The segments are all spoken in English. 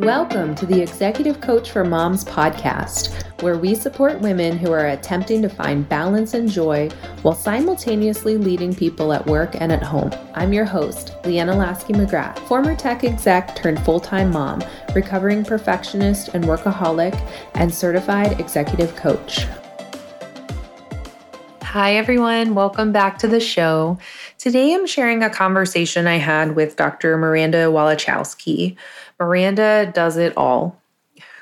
Welcome to the Executive Coach for Moms podcast, where we support women who are attempting to find balance and joy while simultaneously leading people at work and at home. I'm your host, Leanna Lasky McGrath, former tech exec turned full time mom, recovering perfectionist and workaholic, and certified executive coach. Hi, everyone. Welcome back to the show. Today I'm sharing a conversation I had with Dr. Miranda Walichowski. Miranda does it all.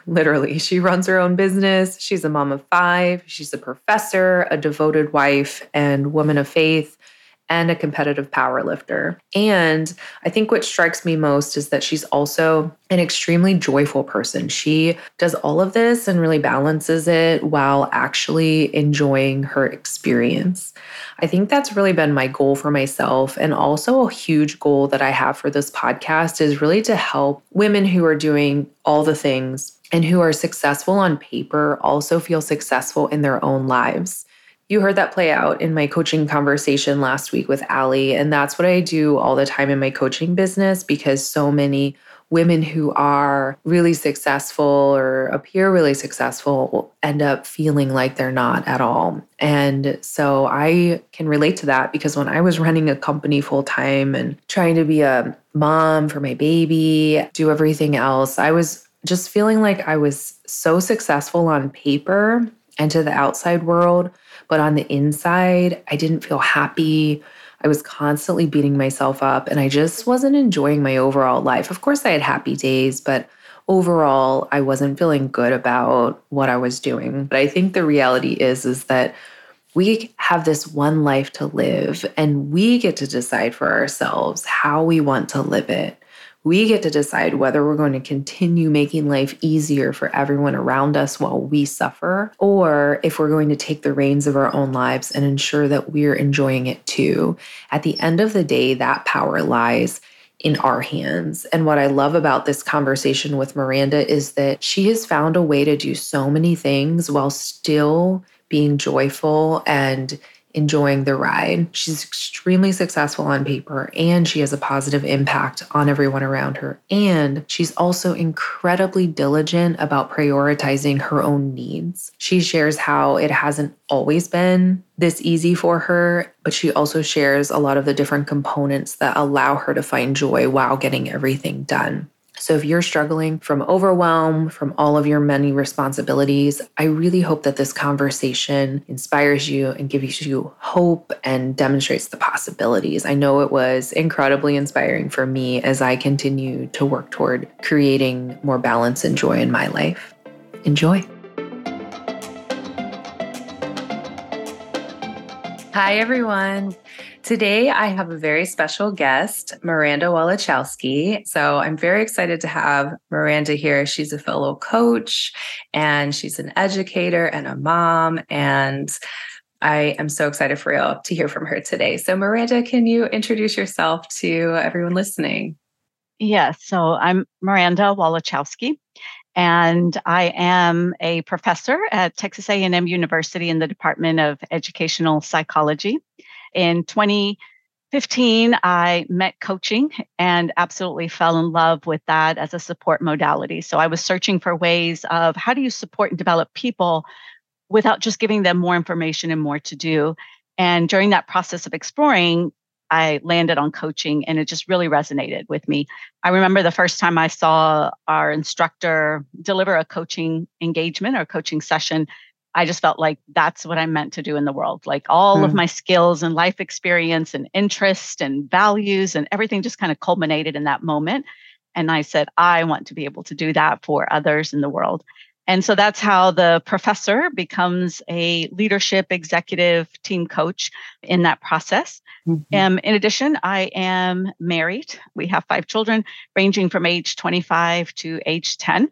Literally, she runs her own business. She's a mom of five. She's a professor, a devoted wife, and woman of faith and a competitive power lifter. And I think what strikes me most is that she's also an extremely joyful person. She does all of this and really balances it while actually enjoying her experience. I think that's really been my goal for myself. And also, a huge goal that I have for this podcast is really to help women who are doing all the things and who are successful on paper also feel successful in their own lives. You heard that play out in my coaching conversation last week with Allie. And that's what I do all the time in my coaching business because so many women who are really successful or appear really successful end up feeling like they're not at all. And so I can relate to that because when I was running a company full time and trying to be a mom for my baby, do everything else, I was just feeling like I was so successful on paper and to the outside world but on the inside, I didn't feel happy. I was constantly beating myself up and I just wasn't enjoying my overall life. Of course, I had happy days, but overall, I wasn't feeling good about what I was doing. But I think the reality is is that we have this one life to live and we get to decide for ourselves how we want to live it. We get to decide whether we're going to continue making life easier for everyone around us while we suffer, or if we're going to take the reins of our own lives and ensure that we're enjoying it too. At the end of the day, that power lies in our hands. And what I love about this conversation with Miranda is that she has found a way to do so many things while still being joyful and enjoying the ride. She's extremely successful on paper and she has a positive impact on everyone around her. And she's also incredibly diligent about prioritizing her own needs. She shares how it hasn't always been this easy for her, but she also shares a lot of the different components that allow her to find joy while getting everything done. So, if you're struggling from overwhelm, from all of your many responsibilities, I really hope that this conversation inspires you and gives you hope and demonstrates the possibilities. I know it was incredibly inspiring for me as I continue to work toward creating more balance and joy in my life. Enjoy. Hi, everyone. Today, I have a very special guest, Miranda Walichowski. So I'm very excited to have Miranda here. She's a fellow coach and she's an educator and a mom. And I am so excited for you to hear from her today. So, Miranda, can you introduce yourself to everyone listening? Yes. So I'm Miranda Walichowski, and I am a professor at Texas A&M University in the Department of Educational Psychology. In 2015, I met coaching and absolutely fell in love with that as a support modality. So I was searching for ways of how do you support and develop people without just giving them more information and more to do. And during that process of exploring, I landed on coaching and it just really resonated with me. I remember the first time I saw our instructor deliver a coaching engagement or coaching session, I just felt like that's what I'm meant to do in the world. Like all mm. of my skills and life experience and interest and values and everything just kind of culminated in that moment. And I said, I want to be able to do that for others in the world. And so that's how the professor becomes a leadership executive team coach in that process. Mm-hmm. Um, in addition, I am married. We have five children ranging from age 25 to age 10.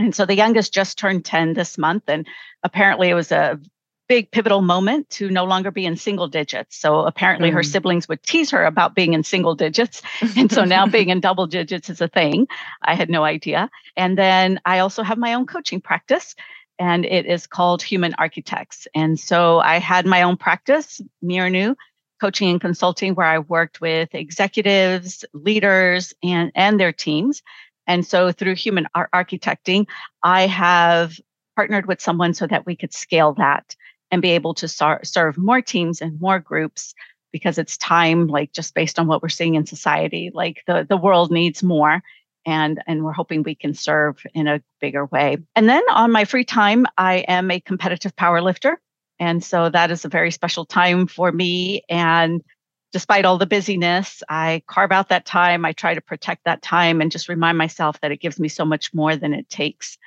And so the youngest just turned 10 this month. And apparently it was a big pivotal moment to no longer be in single digits. So apparently mm. her siblings would tease her about being in single digits. And so now being in double digits is a thing. I had no idea. And then I also have my own coaching practice and it is called Human Architects. And so I had my own practice, Miranu Coaching and Consulting, where I worked with executives, leaders, and, and their teams And so through human ar- architecting, I have partnered with someone so that we could scale that and be able to sar- serve more teams and more groups because it's time like just based on what we're seeing in society like the the world needs more and and we're hoping we can serve in a bigger way. And then on my free time i am a competitive power lifter. And so that is a very special time for me and despite all the busyness i carve out that time i try to protect that time and just remind myself that it gives me so much more than it takes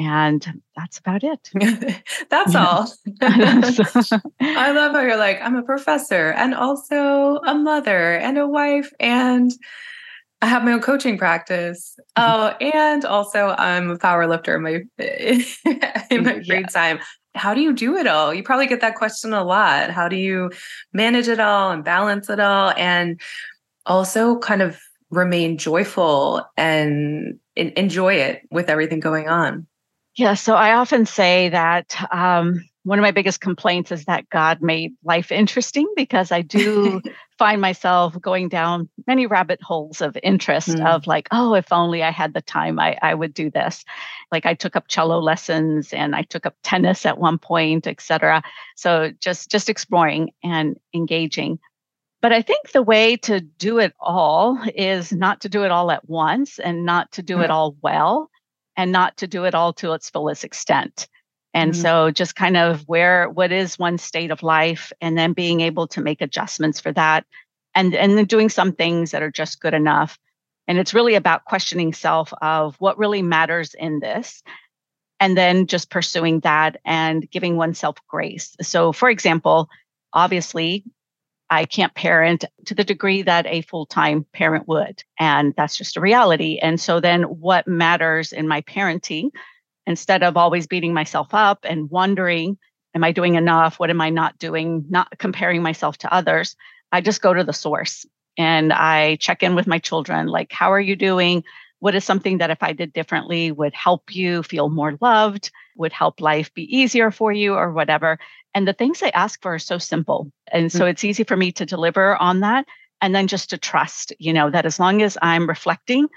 and that's about it. that's all. I love how you're like, I'm a professor and also a mother and a wife, and I have my own coaching practice. Mm-hmm. Oh, and also I'm a power lifter in my in my free yeah. time. How do you do it all? You probably get that question a lot. How do you manage it all and balance it all and also kind of remain joyful and enjoy it with everything going on? Yeah, so I often say that um, one of my biggest complaints is that God made life interesting because I do find myself going down many rabbit holes of interest mm. of like, oh, if only I had the time, I, I would do this. Like I took up cello lessons and I took up tennis at one point, etc. So just just exploring and engaging. But I think the way to do it all is not to do it all at once and not to do mm. it all well and not to do it all to its fullest extent. And mm-hmm. so just kind of where what is one state of life and then being able to make adjustments for that and and then doing some things that are just good enough. And it's really about questioning self of what really matters in this and then just pursuing that and giving oneself grace. So for example, obviously I can't parent to the degree that a full time parent would. And that's just a reality. And so then what matters in my parenting, instead of always beating myself up and wondering, am I doing enough? What am I not doing? Not comparing myself to others. I just go to the source and I check in with my children like, how are you doing? What is something that if I did differently would help you feel more loved, would help life be easier for you, or whatever? And the things they ask for are so simple. And so mm-hmm. it's easy for me to deliver on that. And then just to trust, you know, that as long as I'm reflecting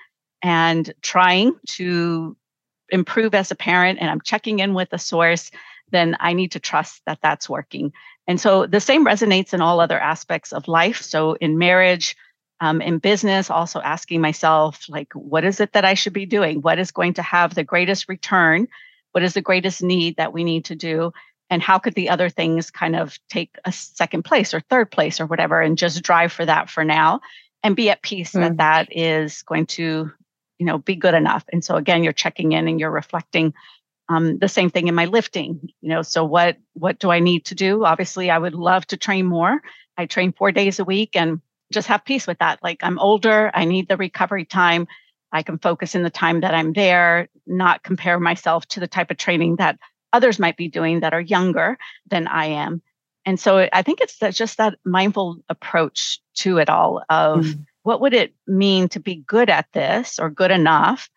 and trying to improve as a parent and I'm checking in with the source, then I need to trust that that's working. And so the same resonates in all other aspects of life. So in marriage, um, in business, also asking myself, like, what is it that I should be doing? What is going to have the greatest return? What is the greatest need that we need to do? And how could the other things kind of take a second place or third place or whatever and just drive for that for now and be at peace mm. that that is going to, you know, be good enough. And so again, you're checking in and you're reflecting um, the same thing in my lifting you know so what what do i need to do obviously i would love to train more i train four days a week and just have peace with that. Like I'm older, I need the recovery time. I can focus in the time that I'm there, not compare myself to the type of training that others might be doing that are younger than I am. And so I think it's just that mindful approach to it all of mm. What would it mean to be good at this or good enough,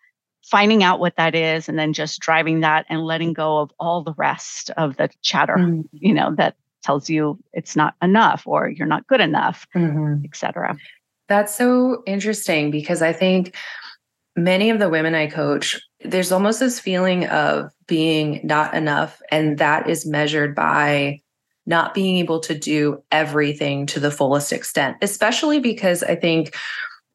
finding out what that is, and then just driving that and letting go of all the rest of the chatter, mm. you know, that tells you it's not enough or you're not good enough, mm-hmm. etc. That's so interesting because I think many of the women I coach, there's almost this feeling of being not enough. And that is measured by not being able to do everything to the fullest extent, especially because I think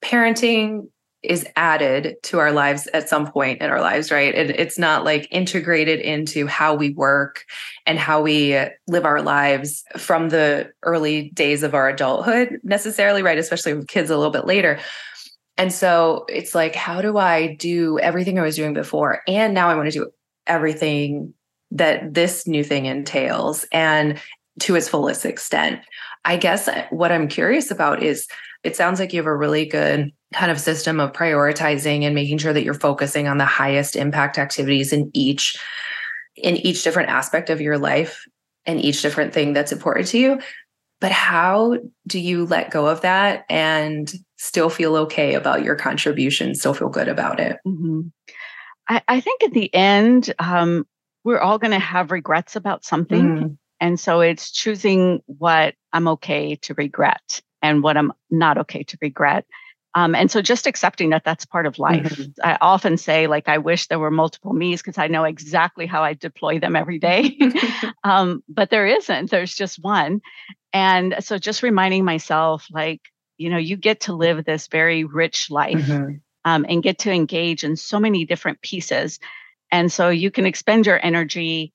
parenting is added to our lives at some point in our lives, right? It, it's not like integrated into how we work and how we live our lives from the early days of our adulthood necessarily, right? Especially with kids a little bit later. And so it's like, how do I do everything I was doing before? And now I want to do everything that this new thing entails and to its fullest extent. I guess what I'm curious about is it sounds like you have a really good kind of system of prioritizing and making sure that you're focusing on the highest impact activities in each in each different aspect of your life and each different thing that's important to you but how do you let go of that and still feel okay about your contribution still feel good about it mm-hmm. I, I, think at the end um, we're all going to have regrets about something mm. And so it's choosing what i'm okay to regret and what i'm not okay to regret Um, and so just accepting that that's part of life. Mm-hmm. I often say, like, I wish there were multiple me's because I know exactly how I deploy them every day. um, but there isn't, there's just one. And so just reminding myself, like, you know, you get to live this very rich life mm-hmm. um, and get to engage in so many different pieces. And so you can expend your energy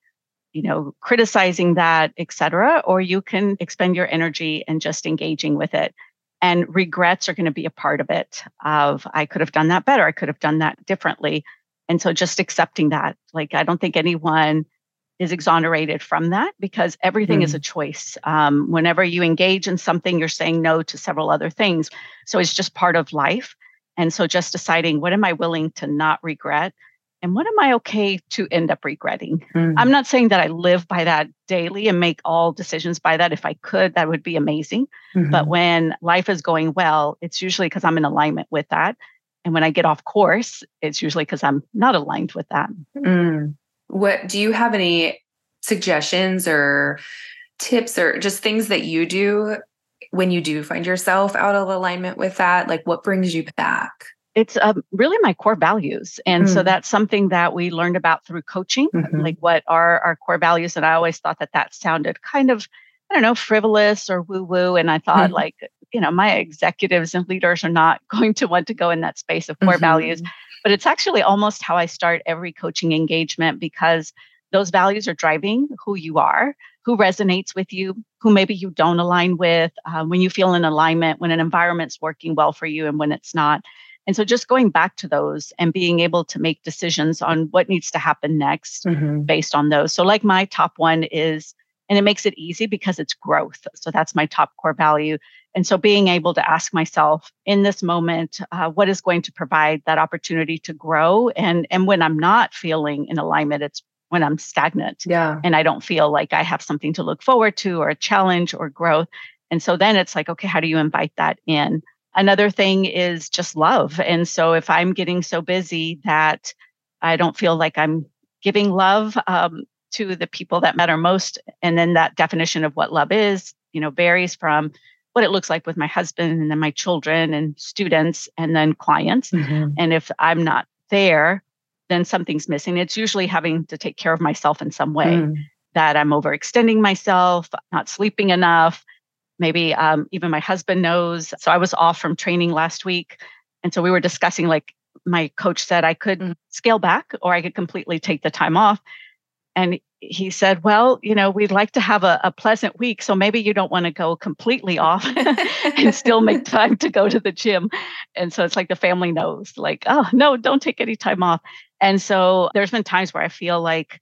you know criticizing that etc or you can expend your energy and just engaging with it. And regrets are going to be a part of it of i could have done that better. I could have done that differently. And so just accepting that like i don't think anyone is exonerated from that because everything mm. is a choice. Um, whenever you engage in something you're saying no to several other things. So it's just part of life. And so just deciding what am i willing to not regret and what am I okay to end up regretting? Mm. I'm not saying that I live by that daily and make all decisions by that. If I could, that would be amazing. Mm-hmm. But when life is going well, it's usually because I'm in alignment with that. And when I get off course, it's usually because I'm not aligned with that. Mm. What do you have any suggestions or tips or just things that you do when you do find yourself out of alignment with that? Like what brings you back? It's um, really my core values and mm. so that's something that we learned about through coaching mm-hmm. like what are our core values and i always thought that that sounded kind of i don't know frivolous or woo woo and i thought mm-hmm. like you know my executives and leaders are not going to want to go in that space of core mm-hmm. values but it's actually almost how i start every coaching engagement because those values are driving who you are who resonates with you who maybe you don't align with uh, when you feel in alignment when an environment's working well for you and when it's not and so just going back to those and being able to make decisions on what needs to happen next mm-hmm. based on those. So, like my top one is, and it makes it easy because it's growth. So, that's my top core value. And so, being able to ask myself in this moment, uh, what is going to provide that opportunity to grow? And, and when I'm not feeling in alignment, it's when I'm stagnant. Yeah. And I don't feel like I have something to look forward to or a challenge or growth. And so then it's like, okay, how do you invite that in? Another thing is just love. And so if I'm getting so busy that I don't feel like I'm giving love um, to the people that matter most, and then that definition of what love is, you know, varies from what it looks like with my husband and then my children and students and then clients. Mm-hmm. And if I'm not there, then something's missing. It's usually having to take care of myself in some way. Mm. That I'm overextending myself, not sleeping enough, maybe um, even my husband knows. So I was off from training last week. And so we were discussing, like, my coach said I could mm. scale back or I could completely take the time off. And he said, Well, you know, we'd like to have a, a pleasant week. So maybe you don't want to go completely off and still make time to go to the gym. And so it's like the family knows, like, oh, no, don't take any time off. And so there's been times where I feel like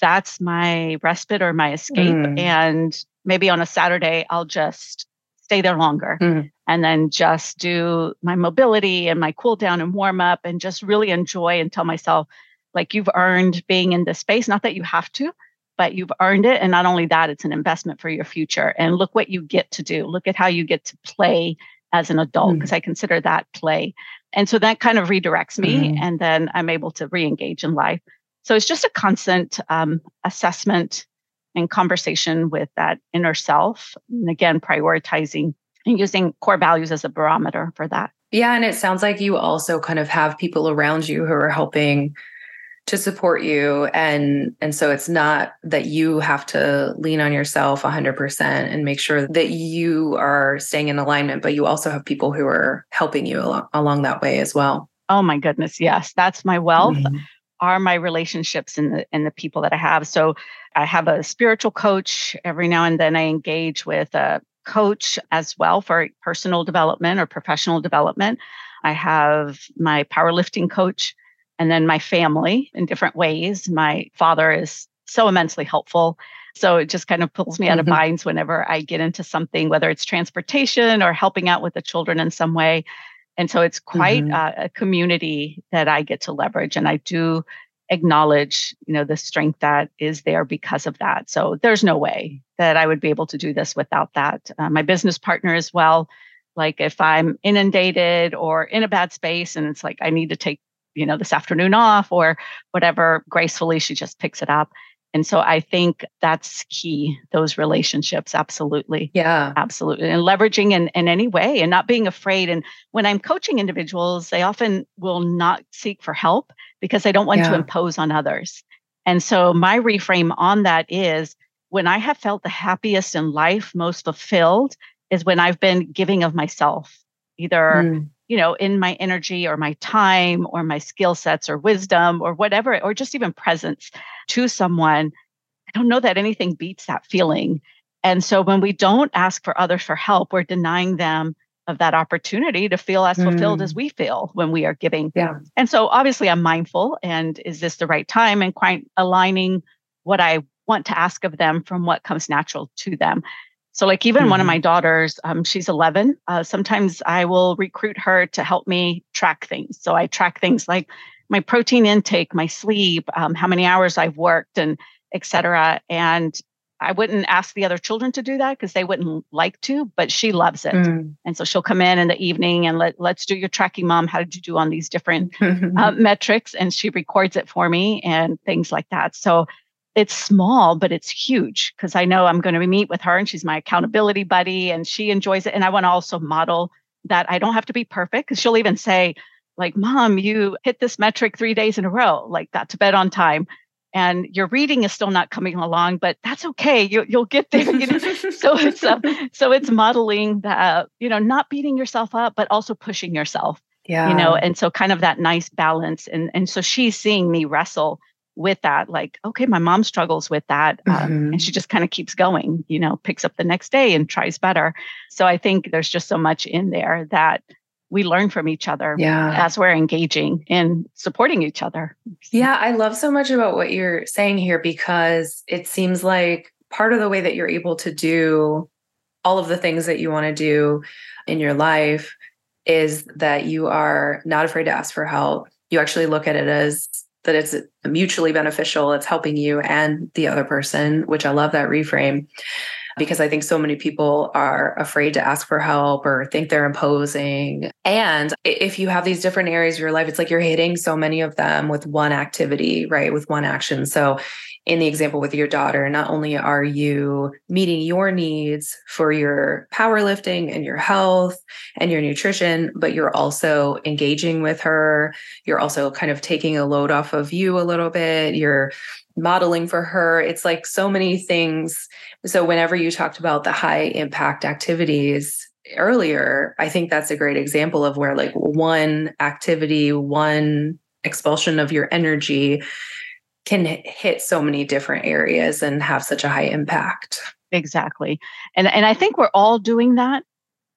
that's my respite or my escape. Mm. And maybe on a Saturday, I'll just stay there longer mm. and then just do my mobility and my cool down and warm up and just really enjoy and tell myself, like, you've earned being in this space. Not that you have to, but you've earned it. And not only that, it's an investment for your future. And look what you get to do. Look at how you get to play as an adult, because mm. I consider that play. And so that kind of redirects me. Mm. And then I'm able to re engage in life. So it's just a constant um, assessment and conversation with that inner self. And again, prioritizing and using core values as a barometer for that. Yeah. And it sounds like you also kind of have people around you who are helping to support you and and so it's not that you have to lean on yourself 100% and make sure that you are staying in alignment but you also have people who are helping you along, along that way as well oh my goodness yes that's my wealth mm-hmm. Are my relationships and the and the people that i have so I have a spiritual coach. Every now and then I engage with a coach as well for personal development or professional development. I have my powerlifting coach and then my family in different ways. My father is so immensely helpful. So it just kind of pulls me out of mm-hmm. binds whenever I get into something, whether it's transportation or helping out with the children in some way. And so it's quite mm-hmm. a community that I get to leverage. And I do acknowledge you know the strength that is there because of that so there's no way that i would be able to do this without that uh, my business partner as well like if i'm inundated or in a bad space and it's like i need to take you know this afternoon off or whatever gracefully she just picks it up And so I think that's key, those relationships. Absolutely. Yeah. Absolutely. And leveraging in, in any way and not being afraid. And when I'm coaching individuals, they often will not seek for help because they don't want yeah. to impose on others. And so my reframe on that is when I have felt the happiest in life, most fulfilled, is when I've been giving of myself, either mm you know, in my energy or my time or my skill sets or wisdom or whatever, or just even presence to someone, I don't know that anything beats that feeling. And so when we don't ask for others for help, we're denying them of that opportunity to feel as fulfilled mm. as we feel when we are giving. Yeah. And so obviously I'm mindful and is this the right time and quite aligning what I want to ask of them from what comes natural to them. So, like, even mm-hmm. one of my mm-hmm. daughters, um, she's 11. Uh, sometimes I will recruit her to help me track things. So, I track things like my protein intake, my sleep, um, how many hours I've worked, and et cetera. And I wouldn't ask the other children to do that because they wouldn't like to, but she loves it. Mm. And so she'll come in in the evening and let, let's do your tracking, mom. How did you do on these different uh, metrics? And she records it for me and things like that. So it's small, but it's huge because I know I'm going to meet with her and she's my accountability buddy and she enjoys it. And I want to also model that I don't have to be perfect because she'll even say, like, mom, you hit this metric three days in a row, like got to bed on time. And your reading is still not coming along, but that's okay. You, you'll get there. You know? so it's uh, so it's modeling that you know not beating yourself up, but also pushing yourself. Yeah. You know, and so kind of that nice balance. And and so she's seeing me wrestle with that like okay my mom struggles with that um, mm-hmm. and she just kind of keeps going you know picks up the next day and tries better so i think there's just so much in there that we learn from each other yeah. as we're engaging in supporting each other yeah i love so much about what you're saying here because it seems like part of the way that you're able to do all of the things that you want to do in your life is that you are not afraid to ask for help you actually look at it as that it's mutually beneficial. It's helping you and the other person, which I love that reframe because I think so many people are afraid to ask for help or think they're imposing. And if you have these different areas of your life, it's like you're hitting so many of them with one activity, right? With one action. So in the example with your daughter, not only are you meeting your needs for your powerlifting and your health and your nutrition, but you're also engaging with her. You're also kind of taking a load off of you a little bit. You're modeling for her. It's like so many things. So, whenever you talked about the high impact activities, earlier, I think that's a great example of where like one activity, one expulsion of your energy can hit so many different areas and have such a high impact. Exactly. And and I think we're all doing that,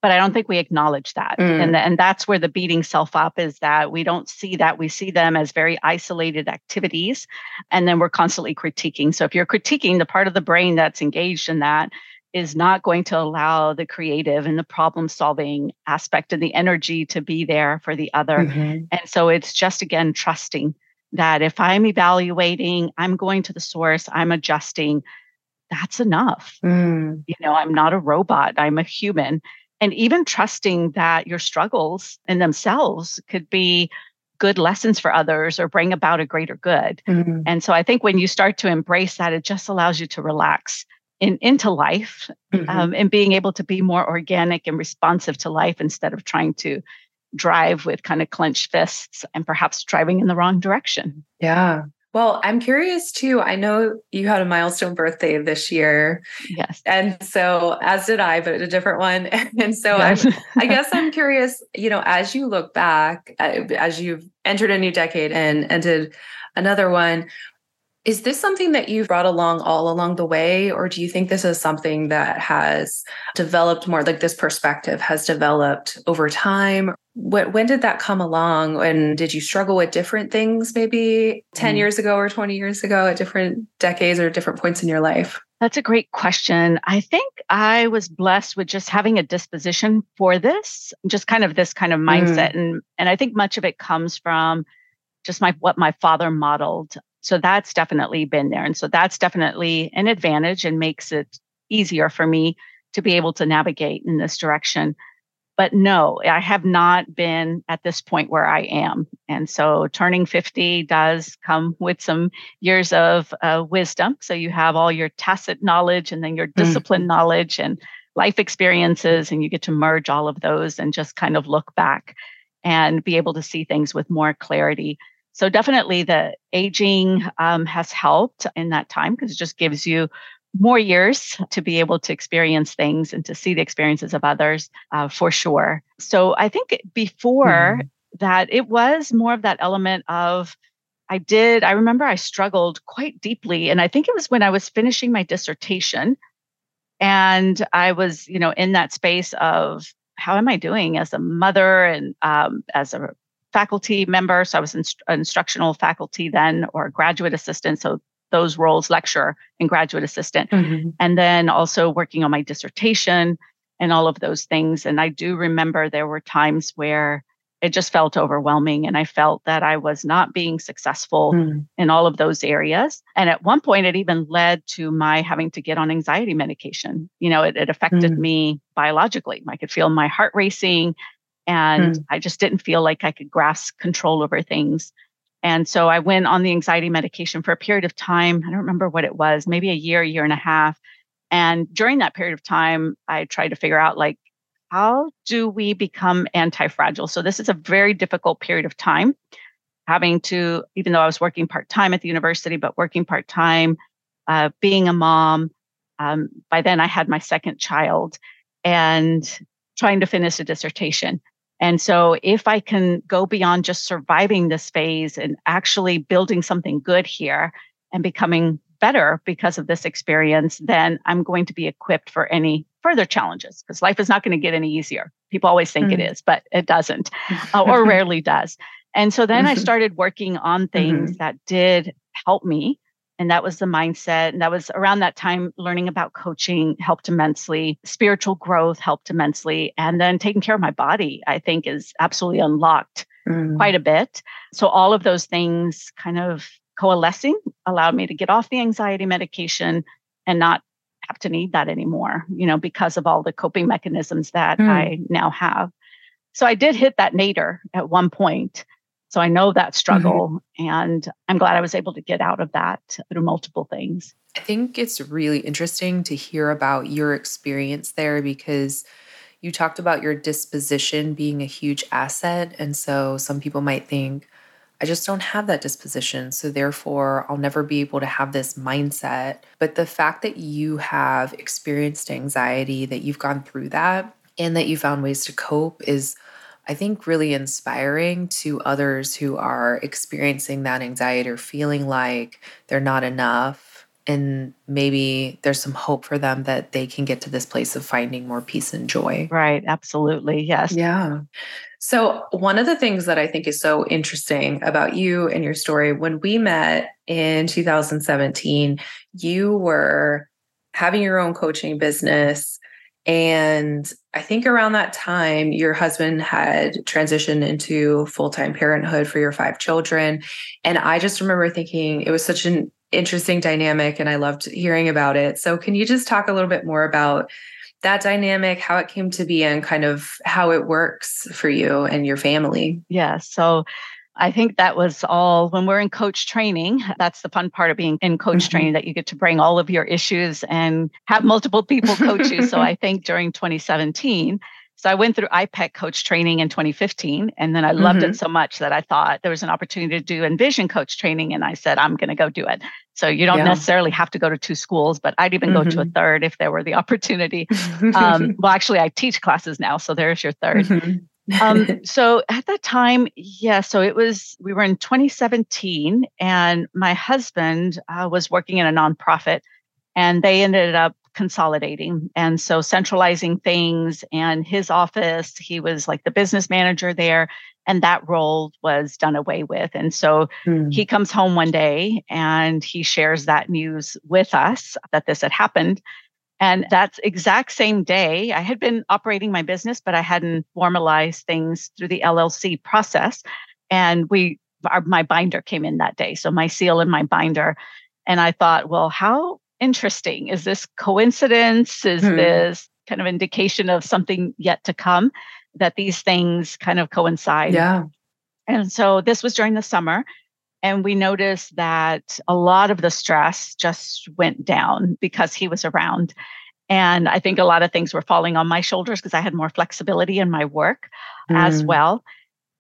but I don't think we acknowledge that. Mm. And and that's where the beating self up is that we don't see that we see them as very isolated activities and then we're constantly critiquing. So if you're critiquing the part of the brain that's engaged in that is not going to allow the creative and the problem solving aspect and the energy to be there for the other. Mm-hmm. And so it's just again trusting that if I'm evaluating, I'm going to the source, I'm adjusting, that's enough. Mm. You know, I'm not a robot, I'm a human. And even trusting that your struggles in themselves could be good lessons for others or bring about a greater good. Mm-hmm. And so I think when you start to embrace that, it just allows you to relax in, into life mm-hmm. um, and being able to be more organic and responsive to life instead of trying to drive with kind of clenched fists and perhaps driving in the wrong direction. Yeah. Well, I'm curious too. I know you had a milestone birthday this year. Yes. And so, as did I, but a different one. And so, yes. i guess I'm curious, you know, as you look back, uh, as you've entered a new decade and entered another one, is this something that you've brought along all along the way, or do you think this is something that has developed more, like this perspective has developed over time? What, when did that come along? And did you struggle with different things maybe 10 mm. years ago or 20 years ago at different decades or different points in your life? That's a great question. I think I was blessed with just having a disposition for this, just kind of this kind of mindset. Mm. And, and I think much of it comes from just my what my father modeled so that's definitely been there. And so that's definitely an advantage and makes it easier for me to be able to navigate in this direction. but no, I have not been at this point where I am. And so turning 50 does come with some years of uh, wisdom. So you have all your tacit knowledge and then your discipline mm-hmm. knowledge and life experiences, and you get to merge all of those and just kind of look back and be able to see things with more clarity. So definitely the aging um, has helped in that time because it just gives you more years to be able to experience things and to see the experiences of others uh, for sure. So I think before mm-hmm. that, it was more of that element of I did, I remember I struggled quite deeply. And I think it was when I was finishing my dissertation and I was, you know, in that space of how am I doing as a mother and um, as a faculty member? So I was inst- instructional faculty then or graduate assistant. So those roles, lecturer and graduate assistant. Mm-hmm. And then also working on my dissertation and all of those things. And I do remember there were times where it just felt overwhelming and I felt that I was not being successful mm. in all of those areas. And at one point, it even led to my having to get on anxiety medication. You know, it, it affected mm. me biologically. I could feel my heart racing and mm. I just didn't feel like I could grasp control over things. And so I went on the anxiety medication for a period of time. I don't remember what it was, maybe a year, year and a half. And during that period of time, I tried to figure out like, how do we become anti fragile? So this is a very difficult period of time. Having to, even though I was working part time at the university, but working part time, uh, being a mom. Um, by then, I had my second child and trying to finish a dissertation. And so, if I can go beyond just surviving this phase and actually building something good here and becoming better because of this experience, then I'm going to be equipped for any further challenges because life is not going to get any easier. People always think mm. it is, but it doesn't uh, or rarely does. And so then I mm-hmm. started working on things mm-hmm. that did help me and that was the mindset. And that was around that time, learning about coaching helped immensely. Spiritual growth helped immensely. And then taking care of my body, I think, is absolutely unlocked mm. quite a bit. So, all of those things kind of coalescing allowed me to get off the anxiety medication and not have to need that anymore, you know, because of all the coping mechanisms that mm. I now have. So, I did hit that nadir at one point so I know that mm-hmm. struggle, mm-hmm. and I'm glad I was able to get out of that through multiple things. I think it's really interesting to hear about your experience there because you talked about your disposition being a huge asset. And so some people might think, I just don't have that disposition. So therefore, I'll never be able to have this mindset. But the fact that you have experienced anxiety, that you've gone through that, and that you found ways to cope is I think, really inspiring to others who are experiencing that anxiety or feeling like they're not enough. And maybe there's some hope for them that they can get to this place of finding more peace and joy. Right. Absolutely. Yes. Yeah. So, one of the things that I think is so interesting about you and your story, when we met in 2017, you were having your own coaching business and I think around that time, your husband had transitioned into full time parenthood for your five children. And I just remember thinking it was such an interesting dynamic and I loved hearing about it. So, can you just talk a little bit more about that dynamic, how it came to be, and kind of how it works for you and your family? Yeah. So, I think that was all when we're in coach training. That's the fun part of being in coach mm-hmm. training that you get to bring all of your issues and have multiple people coach you. so I think during 2017, so I went through IPEC coach training in 2015, and then I loved mm-hmm. it so much that I thought there was an opportunity to do Envision coach training, and I said I'm going to go do it. So you don't yeah. necessarily have to go to two schools, but I'd even mm-hmm. go to a mm-hmm. third if there were the opportunity. um, well, actually, I teach classes now, so there's your 3rd mm-hmm um, so at that time, yeah, so it was, we were in 2017, and my husband uh, was working in a nonprofit, and they ended up consolidating. And so centralizing things and his office, he was like the business manager there, and that role was done away with. And so hmm. he comes home one day and he shares that news with us that this had happened. And that exact same day, I had been operating my business, but I hadn't formalized things through the LLC process. And we, our, my binder came in that day. So my seal and my binder. And I thought, well, how interesting. Is this coincidence? Is hmm. this kind of indication of something yet to come? that these things kind of coincide. Yeah. And so this was during the summer. And we noticed that a lot of the stress just went down because he was around. And I think a lot of things were falling on my shoulders because I had more flexibility in my work mm. as well.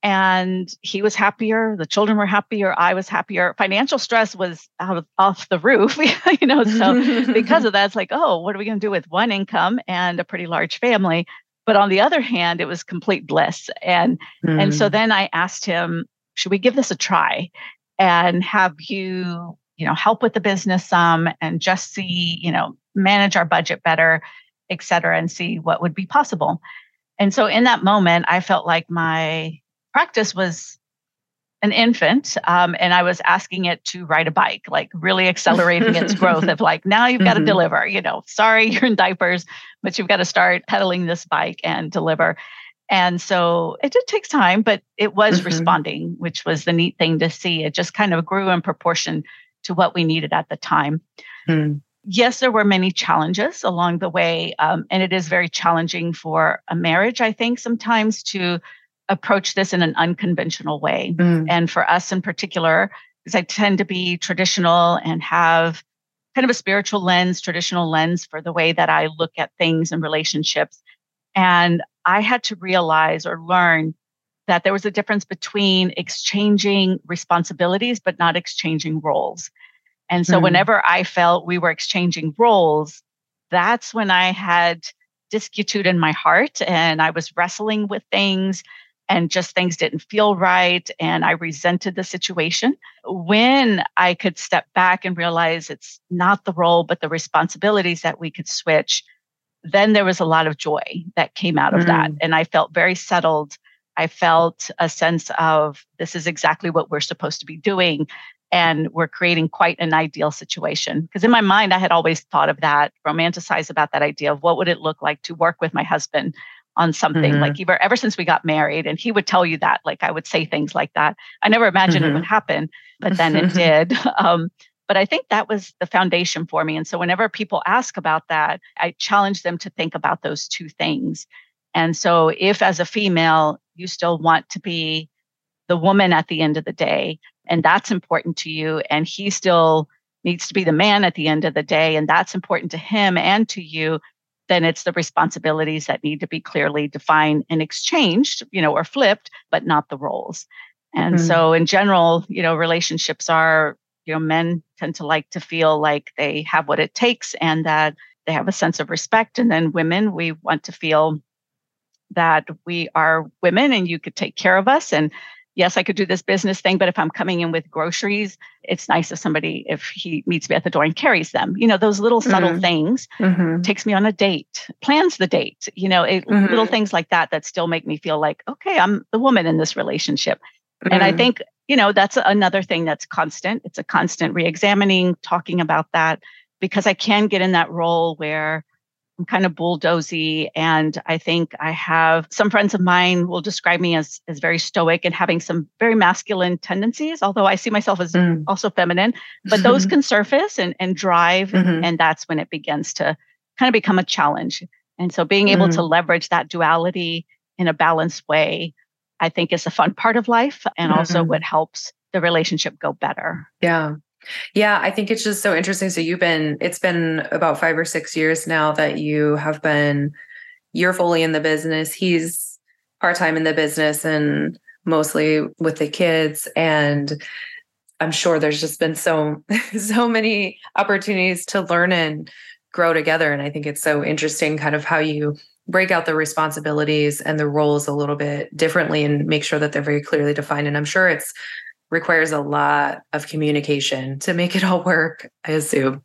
And he was happier, the children were happier, I was happier. Financial stress was out of off the roof, you know. So because of that, it's like, oh, what are we going to do with one income and a pretty large family? But on the other hand, it was complete bliss. And mm. and so mm. then I asked him, should we give this a try? And have you you know help with the business some and just see you know manage our budget better et cetera and see what would be possible and so in that moment i felt like my practice was an infant um, and i was asking it to ride a bike like really accelerating its growth of like now you've got to mm-hmm. deliver you know sorry you're in diapers but you've got to start pedaling this bike and deliver and so it did take time, but it was mm-hmm. responding, which was the neat thing to see. It just kind of grew in proportion to what we needed at the time. Mm. Yes, there were many challenges along the way. Um, and it is very challenging for a marriage, I think, sometimes to approach this in an unconventional way. Mm. And for us in particular, because I tend to be traditional and have kind of a spiritual lens, traditional lens for the way that I look at things and relationships. And I had to realize or learn that there was a difference between exchanging responsibilities, but not exchanging roles. And so, mm whenever I felt we were exchanging roles, that's when I had disquietude in my heart and I was wrestling with things and just things didn't feel right. And I resented the situation. When I could step back and realize it's not the role, but the responsibilities that we could switch, then there was a lot of joy that came out of mm. that. And I felt very settled. I felt a sense of this is exactly what we're supposed to be doing. And we're creating quite an ideal situation. Because in my mind, I had always thought of that, romanticized about that idea of what would it look like to work with my husband on something mm-hmm. like ever, ever since we got married. And he would tell you that, like I would say things like that. I never imagined mm-hmm. it would happen, but then it did. Um, but I think that was the foundation for me. And so whenever people ask about that, I challenge them to think about those two things. And so if as a female, you still want to be the woman at the end of the day, and that's important to you, and he still needs to be the man at the end of the day, and that's important to him and to you, then it's the responsibilities that need to be clearly defined and exchanged, you know, or flipped, but not the roles. And mm-hmm. so in general, you know, relationships are you know men tend to like to feel like they have what it takes and that they have a sense of respect and then women we want to feel that we are women and you could take care of us and yes i could do this business thing but if i'm coming in with groceries it's nice if somebody if he meets me at the door and carries them you know those little subtle mm-hmm. things mm-hmm. takes me on a date plans the date you know it, mm-hmm. little things like that that still make me feel like okay i'm the woman in this relationship and i mm-hmm. think you know, that's another thing that's constant. It's a constant re-examining, talking about that, because I can get in that role where I'm kind of bulldozy. And I think I have some friends of mine will describe me as, as very stoic and having some very masculine tendencies, although I see myself as mm. also feminine. But those can surface and, and drive. Mm-hmm. And that's when it begins to kind of become a challenge. And so being able mm. to leverage that duality in a balanced way I think is a fun part of life and mm-hmm. also what helps the relationship go better. Yeah. Yeah, I think it's just so interesting. So you've been it's been about 5 or 6 years now that you have been you're fully in the business. He's part-time in the business and mostly with the kids and I'm sure there's just been so so many opportunities to learn and grow together and I think it's so interesting kind of how you break out the responsibilities and the roles a little bit differently and make sure that they're very clearly defined. And I'm sure it's requires a lot of communication to make it all work, I assume.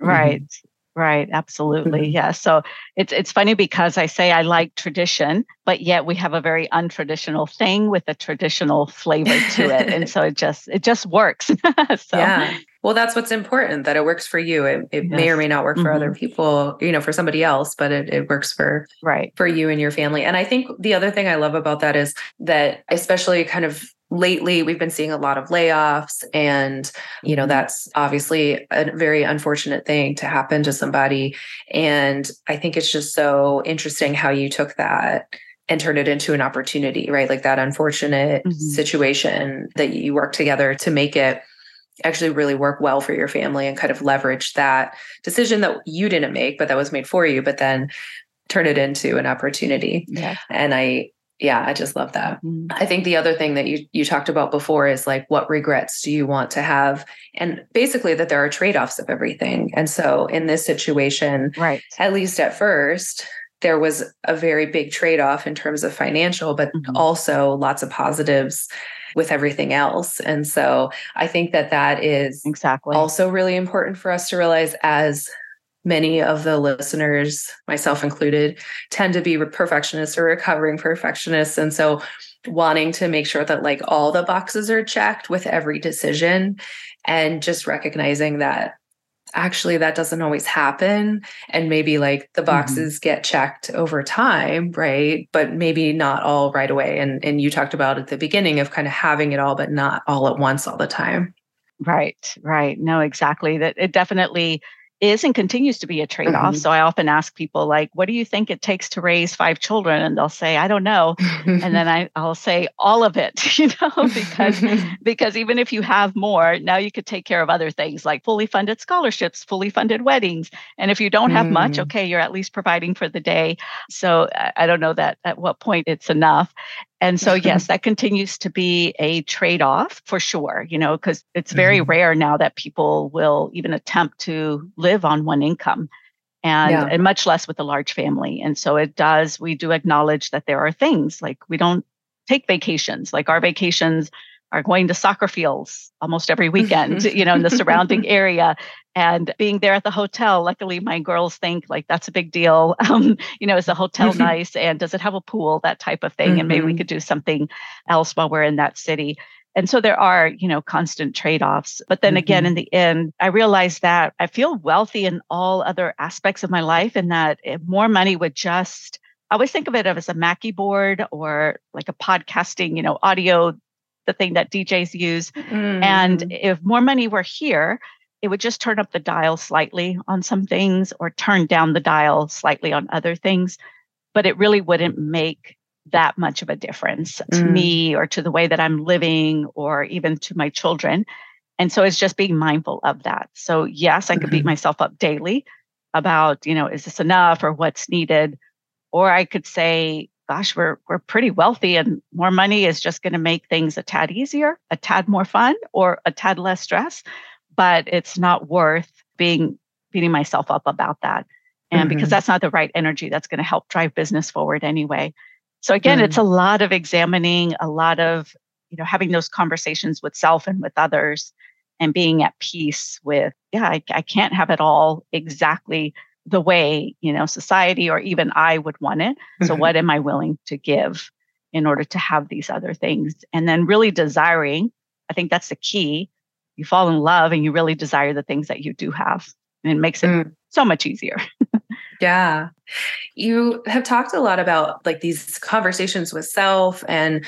Right. Mm-hmm. Right, absolutely. Mm-hmm. Yeah. So it's it's funny because I say I like tradition, but yet we have a very untraditional thing with a traditional flavor to it. and so it just it just works. so yeah. Well, that's what's important that it works for you. It, it yes. may or may not work for mm-hmm. other people, you know, for somebody else, but it, it works for right for you and your family. And I think the other thing I love about that is that especially kind of lately we've been seeing a lot of layoffs and you know mm-hmm. that's obviously a very unfortunate thing to happen to somebody and i think it's just so interesting how you took that and turn it into an opportunity, right? Like that unfortunate mm-hmm. situation that you work together to make it actually really work well for your family and kind of leverage that decision that you didn't make, but that was made for you, but then turn it into an opportunity. Yeah. And I, yeah, I just love that. Mm-hmm. I think the other thing that you you talked about before is like what regrets do you want to have and basically that there are trade-offs of everything. And so in this situation, right. at least at first, there was a very big trade-off in terms of financial but mm-hmm. also lots of positives with everything else. And so I think that that is exactly also really important for us to realize as many of the listeners, myself included, tend to be perfectionists or recovering perfectionists. And so wanting to make sure that like all the boxes are checked with every decision and just recognizing that actually that doesn't always happen and maybe like the mm-hmm. boxes mm-hmm. get checked over time right but maybe not all right away and and you talked about at the beginning of kind of having it all but not all at once all the time right right no exactly that it definitely is and continues to be a trade off. Mm-hmm. So I often ask people, like, what do you think it takes to raise five children? And they'll say, I don't know. and then I, I'll say all of it, you know, because because even if you have more, now you could take care of other things like fully funded scholarships, fully funded weddings. And if you don't have mm. much, okay, you're at least providing for the day. So I don't know that at what point it's enough. And so, yes, that continues to be a trade off for sure, you know, because it's very mm-hmm. rare now that people will even attempt to live on one income and, yeah. and much less with a large family. And so it does, we do acknowledge that there are things like we don't take vacations, like our vacations are going to soccer fields almost every weekend, you know, in the surrounding area and being there at the hotel. Luckily, my girls think like that's a big deal. Um, you know, is the hotel nice and does it have a pool, that type of thing? Mm-hmm. And maybe we mm-hmm. could do something else while we're in that city. And so there are, you know, constant trade offs. But then mm-hmm. again, in the end, I realized that I feel wealthy in all other aspects of my life and that more money would just, I always think of it as a Mackie board or like a podcasting, you know, audio the thing that DJs use. Mm. And if more money were here, it would just turn up the dial slightly on some things or turn down the dial slightly on other things. But it really wouldn't make that much of a difference to mm. me or to the way that I'm living or even to my children. And so it's just being mindful of that. So, yes, I could mm-hmm. beat myself up daily about, you know, is this enough or what's needed? Or I could say, gosh, we're we're pretty wealthy and more money is just going to make things a tad easier, a tad more fun, or a tad less stress. But it's not worth being beating myself up about that. And mm-hmm. because that's not the right energy that's going to help drive business forward anyway. So again, mm it's a lot of examining, a lot of, you know, having those conversations with self and with others and being at peace with, yeah, I, I can't have it all exactly the way you know society or even i would want it. So mm-hmm. what am i willing to give in order to have these other things? And then really desiring i think that's the key. You fall in love and you really desire the things that you do have and it makes it mm. so much easier. Yeah. You have talked a lot about like these conversations with self and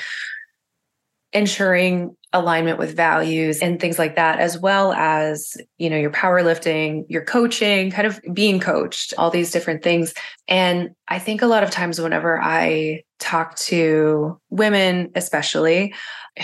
ensuring alignment with values and things like that as well as you know your powerlifting your coaching kind of being coached all these different things. And i think a lot of times whenever i talk to women especially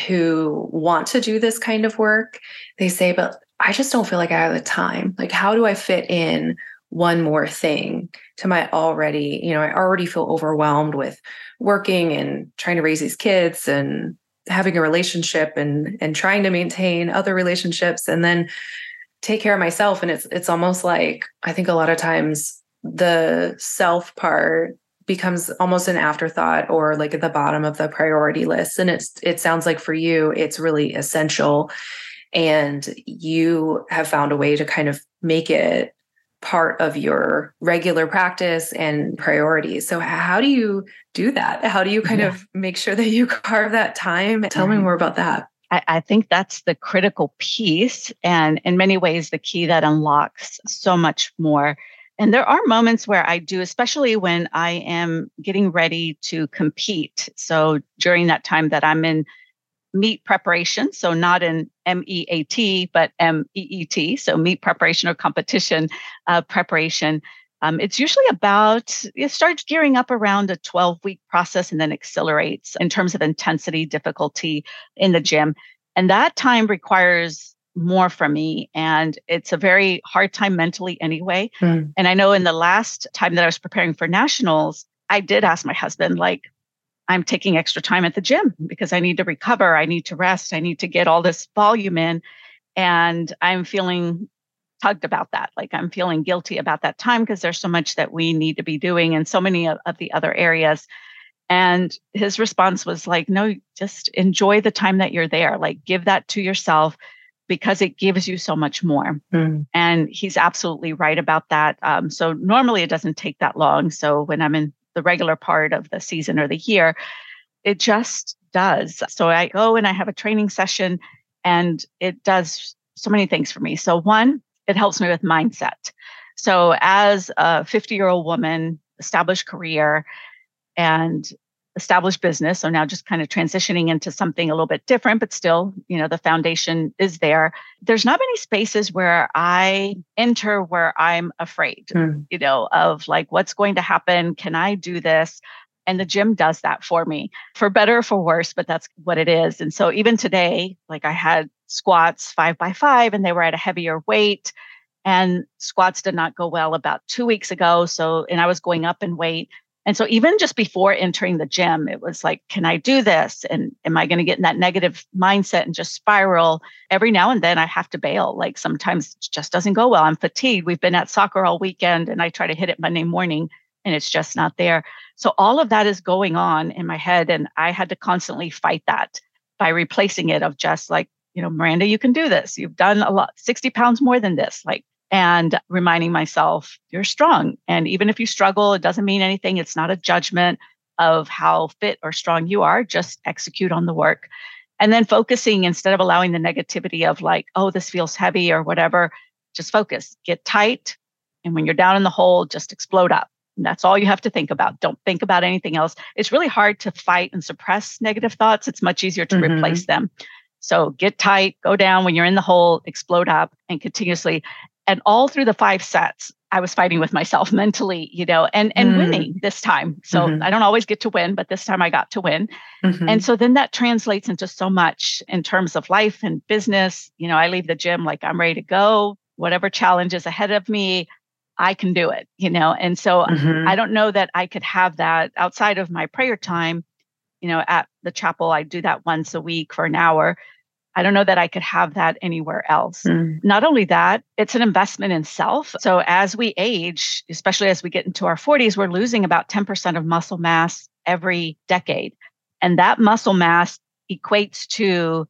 who want to do this kind of work they say but i just don't feel like i have the time. Like how do i fit in one more thing to my already you know i already feel overwhelmed with working and trying to raise these kids and having a relationship and and trying to maintain other relationships and then take care of myself. And it's it's almost like i think a lot of times the self part becomes almost an afterthought or like at the bottom of the priority list. And it's it sounds like for you it's really essential. And you have found a way to kind of make it part of your regular practice and priorities. So, how do you do that? How do you kind yeah. of make sure that you carve that time? Tell me um, more about that. I, I think that's the critical piece, and in many ways, the key that unlocks so much more. And there are moments where I do, especially when I am getting ready to compete. So, during that time that I'm in meet preparation. So not in M E A T, but M E E T. So meet preparation or competition uh, preparation. Um, it's usually about, it starts gearing up around a 12 week process and then accelerates in terms of intensity, difficulty in the gym. And that time requires more from me. And it's a very hard time mentally anyway. Mm. And I know in the last time that I was preparing for nationals, I did ask my husband, like, I'm taking extra time at the gym because I need to recover. I need to rest. I need to get all this volume in. And I'm feeling tugged about that. Like I'm feeling guilty about that time because there's so much that we need to be doing in so many of, of the other areas. And his response was like, no, just enjoy the time that you're there. Like give that to yourself because it gives you so much more. Mm. And he's absolutely right about that. Um, so normally it doesn't take that long. So when I'm in the regular part of the season or the year, it just does. So I go and I have a training session and it does so many things for me. So one, it helps me with mindset. So as a 50 year old woman, established career and established business. So now just kind of transitioning into something a little bit different, but still, you know, the foundation is there. There's not many spaces where I enter where I'm afraid, mm. you know, of like what's going to happen. Can I do this? And the gym does that for me for better or for worse, but that's what it is. And so even today, like I had squats five by five and they were at a heavier weight. And squats did not go well about two weeks ago. So, and I was going up in weight. And so even just before entering the gym, it was like, can I do this? And am I going to get in that negative mindset and just spiral? Every now and then I have to bail. Like sometimes it just doesn't go well. I'm fatigued. We've been at soccer all weekend and I try to hit it Monday morning and it's just not there. So all of that is going on in my head. And I had to constantly fight that by replacing it of just like, you know, Miranda, you can do this. You've done a lot, 60 pounds more than this. Like, and reminding myself, you're strong. And even if you struggle, it doesn't mean anything. It's not a judgment of how fit or strong you are. Just execute on the work. And then focusing instead of allowing the negativity of like, oh, this feels heavy or whatever, just focus, get tight. And when you're down in the hole, just explode up. And that's all you have to think about. Don't think about anything else. It's really hard to fight and suppress negative thoughts. It's much easier to mm-hmm. replace them. So get tight, go down when you're in the hole, explode up, and continuously. And all through the five sets, I was fighting with myself mentally, you know, and and mm. winning this time. So mm-hmm. I don't always get to win, but this time I got to win. Mm-hmm. And so then that translates into so much in terms of life and business. You know, I leave the gym like I'm ready to go. Whatever challenge is ahead of me, I can do it, you know. And so mm-hmm. I don't know that I could have that outside of my prayer time. You know, at the chapel, I do that once a week for an hour. I don't know that I could have that anywhere else. Mm. Not only that, it's an investment in self. So as we age, especially as we get into our 40s, we're losing about 10% of muscle mass every decade. And that muscle mass equates to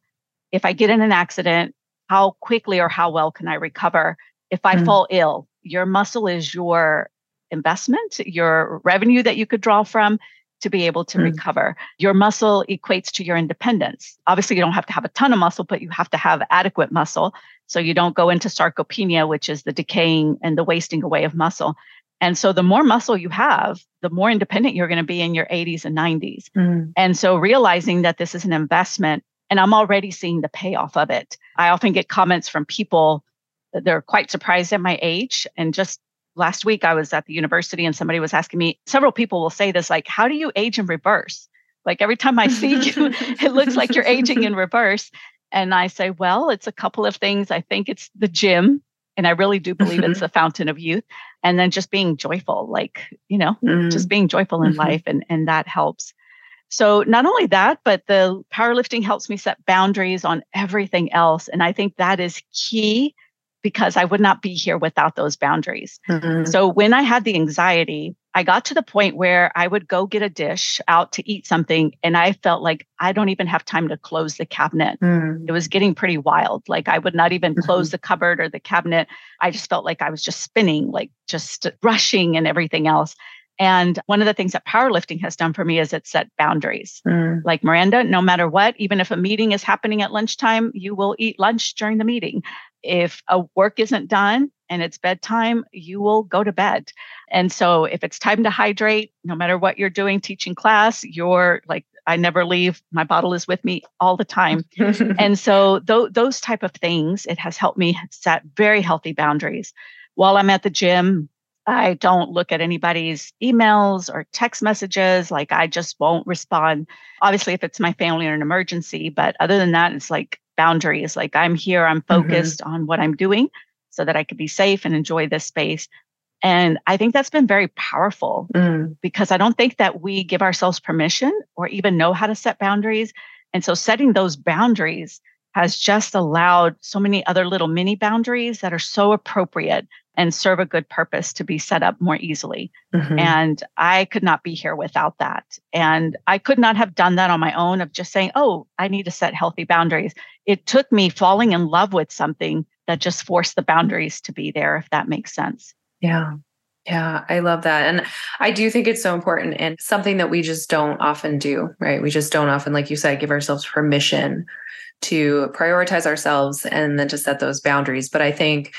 if I get in an accident, how quickly or how well can I recover? If I mm. fall ill, your muscle is your investment, your revenue that you could draw from to be able to mm. recover. Your muscle equates to your independence. Obviously, you don't have to have a ton of muscle, but you have to have adequate muscle. So you don't go into sarcopenia, which is the decaying and the wasting away of muscle. And so the more muscle you have, the more independent you're going to be in your 80s and 90s. Mm. And so realizing that this is an investment, and I'm already seeing the payoff of it. I often get comments from people that they're quite surprised at my age and just last week I was at the university and somebody was asking me, several people will say this, like, how do you age in reverse? Like every time I see you, it looks like you're aging in reverse. And I say, well, it's a couple of things. I think it's the gym. And I really do believe it's mm-hmm. the fountain of youth. And then just being joyful, like, you know, mm-hmm. just being joyful in mm-hmm. life. And, and that helps. So not only that, but the powerlifting helps me set boundaries on everything else. And I think that is key because I would not be here without those boundaries. Mm-hmm. So when I had the anxiety, I got to the point where I would go get a dish out to eat something and I felt like I don't even have time to close the cabinet. Mm. It was getting pretty wild. Like I would not even mm-hmm. close the cupboard or the cabinet. I just felt like I was just spinning, like just rushing and everything else. And one of the things that powerlifting has done for me is it set boundaries. Mm. Like Miranda, no matter what, even if a meeting is happening at lunchtime, you will eat lunch during the meeting. If a work isn't done and it's bedtime, you will go to bed. And so if it's time to hydrate, no matter what you're doing, teaching class, you're like, I never leave. My bottle is with me all the time. and so th- those type of things, it has helped me set very healthy boundaries. While I'm at the gym, I don't look at anybody's emails or text messages. Like I just won't respond. Obviously, if it's my family or an emergency, but other than that, it's like boundaries. Like I'm here, I'm mm-hmm. focused mm-hmm. on what I'm doing so that I could be safe and enjoy this space. And I think that's been very powerful mm. because I don't think that we give ourselves permission or even know how to set boundaries. And so setting those boundaries has just allowed so many other little mini boundaries that are so appropriate and serve a good purpose to be set up more easily. Mm-hmm. And I could not be here without that. And I could not have done that on my own of just saying, oh, I need to set healthy boundaries. It took me falling in love with something that just forced the boundaries to be there, if that makes sense. Yeah. Yeah, I love that. And I do think it's so important and something that we just don't often do, right? We just don't often, like you said, give ourselves permission to prioritize ourselves and then to set those boundaries. But I think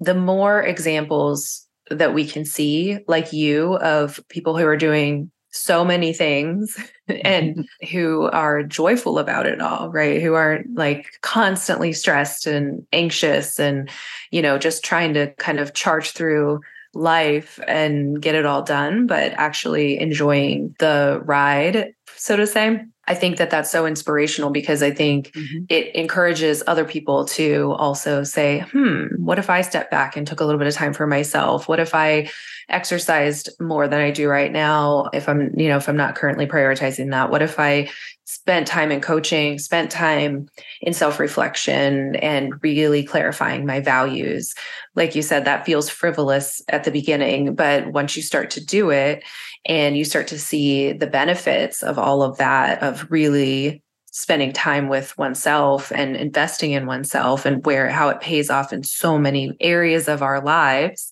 the more examples that we can see, like you, of people who are doing so many things and who are joyful about it all, right? Who aren't like constantly stressed and anxious and, you know, just trying to kind of charge through life and get it all done, but actually enjoying the ride, so to say. I think that that's so inspirational because I think mm-hmm. it encourages other people to also say, hmm, what if I stepped back and took a little bit of time for myself? What if I exercised more than I do right now? If I'm, you know, if I'm not currently prioritizing that, what if I spent time in coaching, spent time in self reflection and really clarifying my values? Like you said, that feels frivolous at the beginning, but once you start to do it, and you start to see the benefits of all of that of really spending time with oneself and investing in oneself and where how it pays off in so many areas of our lives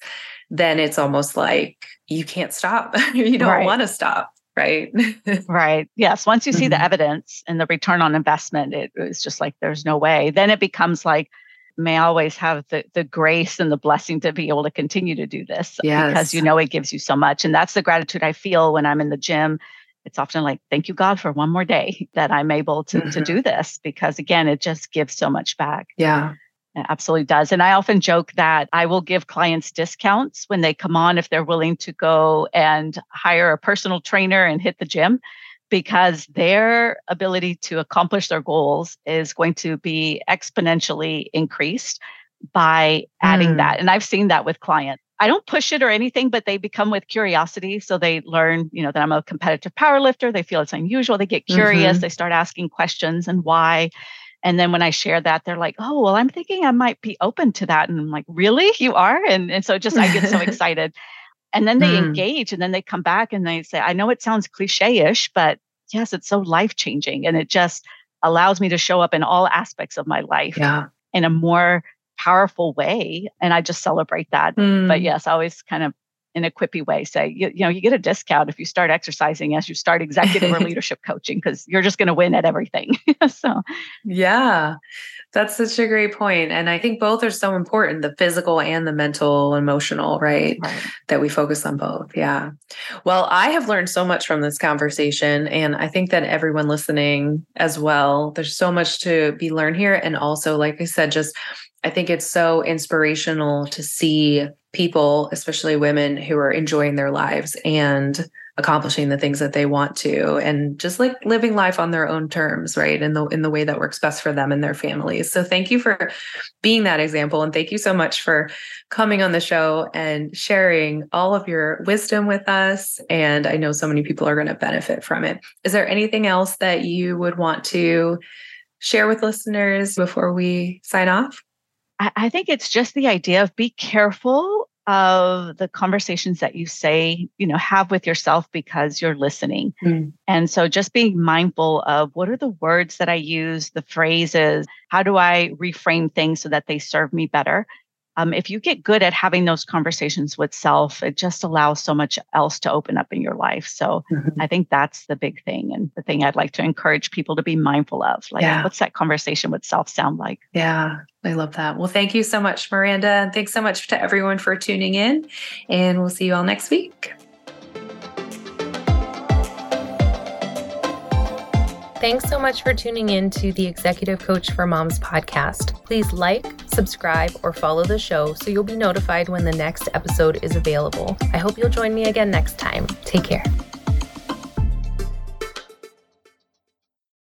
then it's almost like you can't stop you don't right. want to stop right right yes once you see mm-hmm. the evidence and the return on investment it, it's just like there's no way then it becomes like may always have the, the grace and the blessing to be able to continue to do this yes. because you know it gives you so much. And that's the gratitude I feel when I'm in the gym. It's often like, thank you, God, for one more day that I'm able to, mm-hmm. to do this because again, it just gives so much back. Yeah. It absolutely does. And I often joke that I will give clients discounts when they come on if they're willing to go and hire a personal trainer and hit the gym because their ability to accomplish their goals is going to be exponentially increased by adding mm. that. And I've seen that with clients. I don't push it or anything, but they become with curiosity. So they learn, you know, that I'm a competitive power lifter. They feel it's unusual. They get curious. Mm-hmm. They start asking questions and why. And then when I share that, they're like, oh, well, I'm thinking I might be open to that. And I'm like, really? You are? And, and so just I get so excited. And then they mm. engage and then they come back and they say, I know it sounds cliche ish, but yes, it's so life changing. And it just allows me to show up in all aspects of my life yeah. in a more powerful way. And I just celebrate that. Mm. But yes, I always kind of in a quippy way say you, you know you get a discount if you start exercising as you start executive or leadership coaching because you're just going to win at everything so yeah that's such a great point and i think both are so important the physical and the mental emotional right? right that we focus on both yeah well i have learned so much from this conversation and i think that everyone listening as well there's so much to be learned here and also like i said just I think it's so inspirational to see people, especially women, who are enjoying their lives and accomplishing the things that they want to and just like living life on their own terms right in the in the way that works best for them and their families. So thank you for being that example and thank you so much for coming on the show and sharing all of your wisdom with us and i know so many people are going to benefit from it. Is there anything else that you would want to share with listeners before we sign off I, think it's just the idea of be careful of the conversations that you say, you know, have with yourself because you're listening. Mm. And so just being mindful of what are the words that I use, the phrases, how do I reframe things so that they serve me better? Um, if you get good at having those conversations with self, it just allows so much else to open up in your life. So mm-hmm. I think that's the big thing and the thing I'd like to encourage people to be mindful of. Like, yeah. what's that conversation with self sound like? Yeah, I love that. Well, thank you so much, Miranda. And thanks so much to everyone for tuning in. And we'll see you all next week. Thanks so much for tuning in to the Executive Coach for Moms podcast. Please like, subscribe, or follow the show so you'll be notified when the next episode is available. I hope you'll join me again next time. Take care.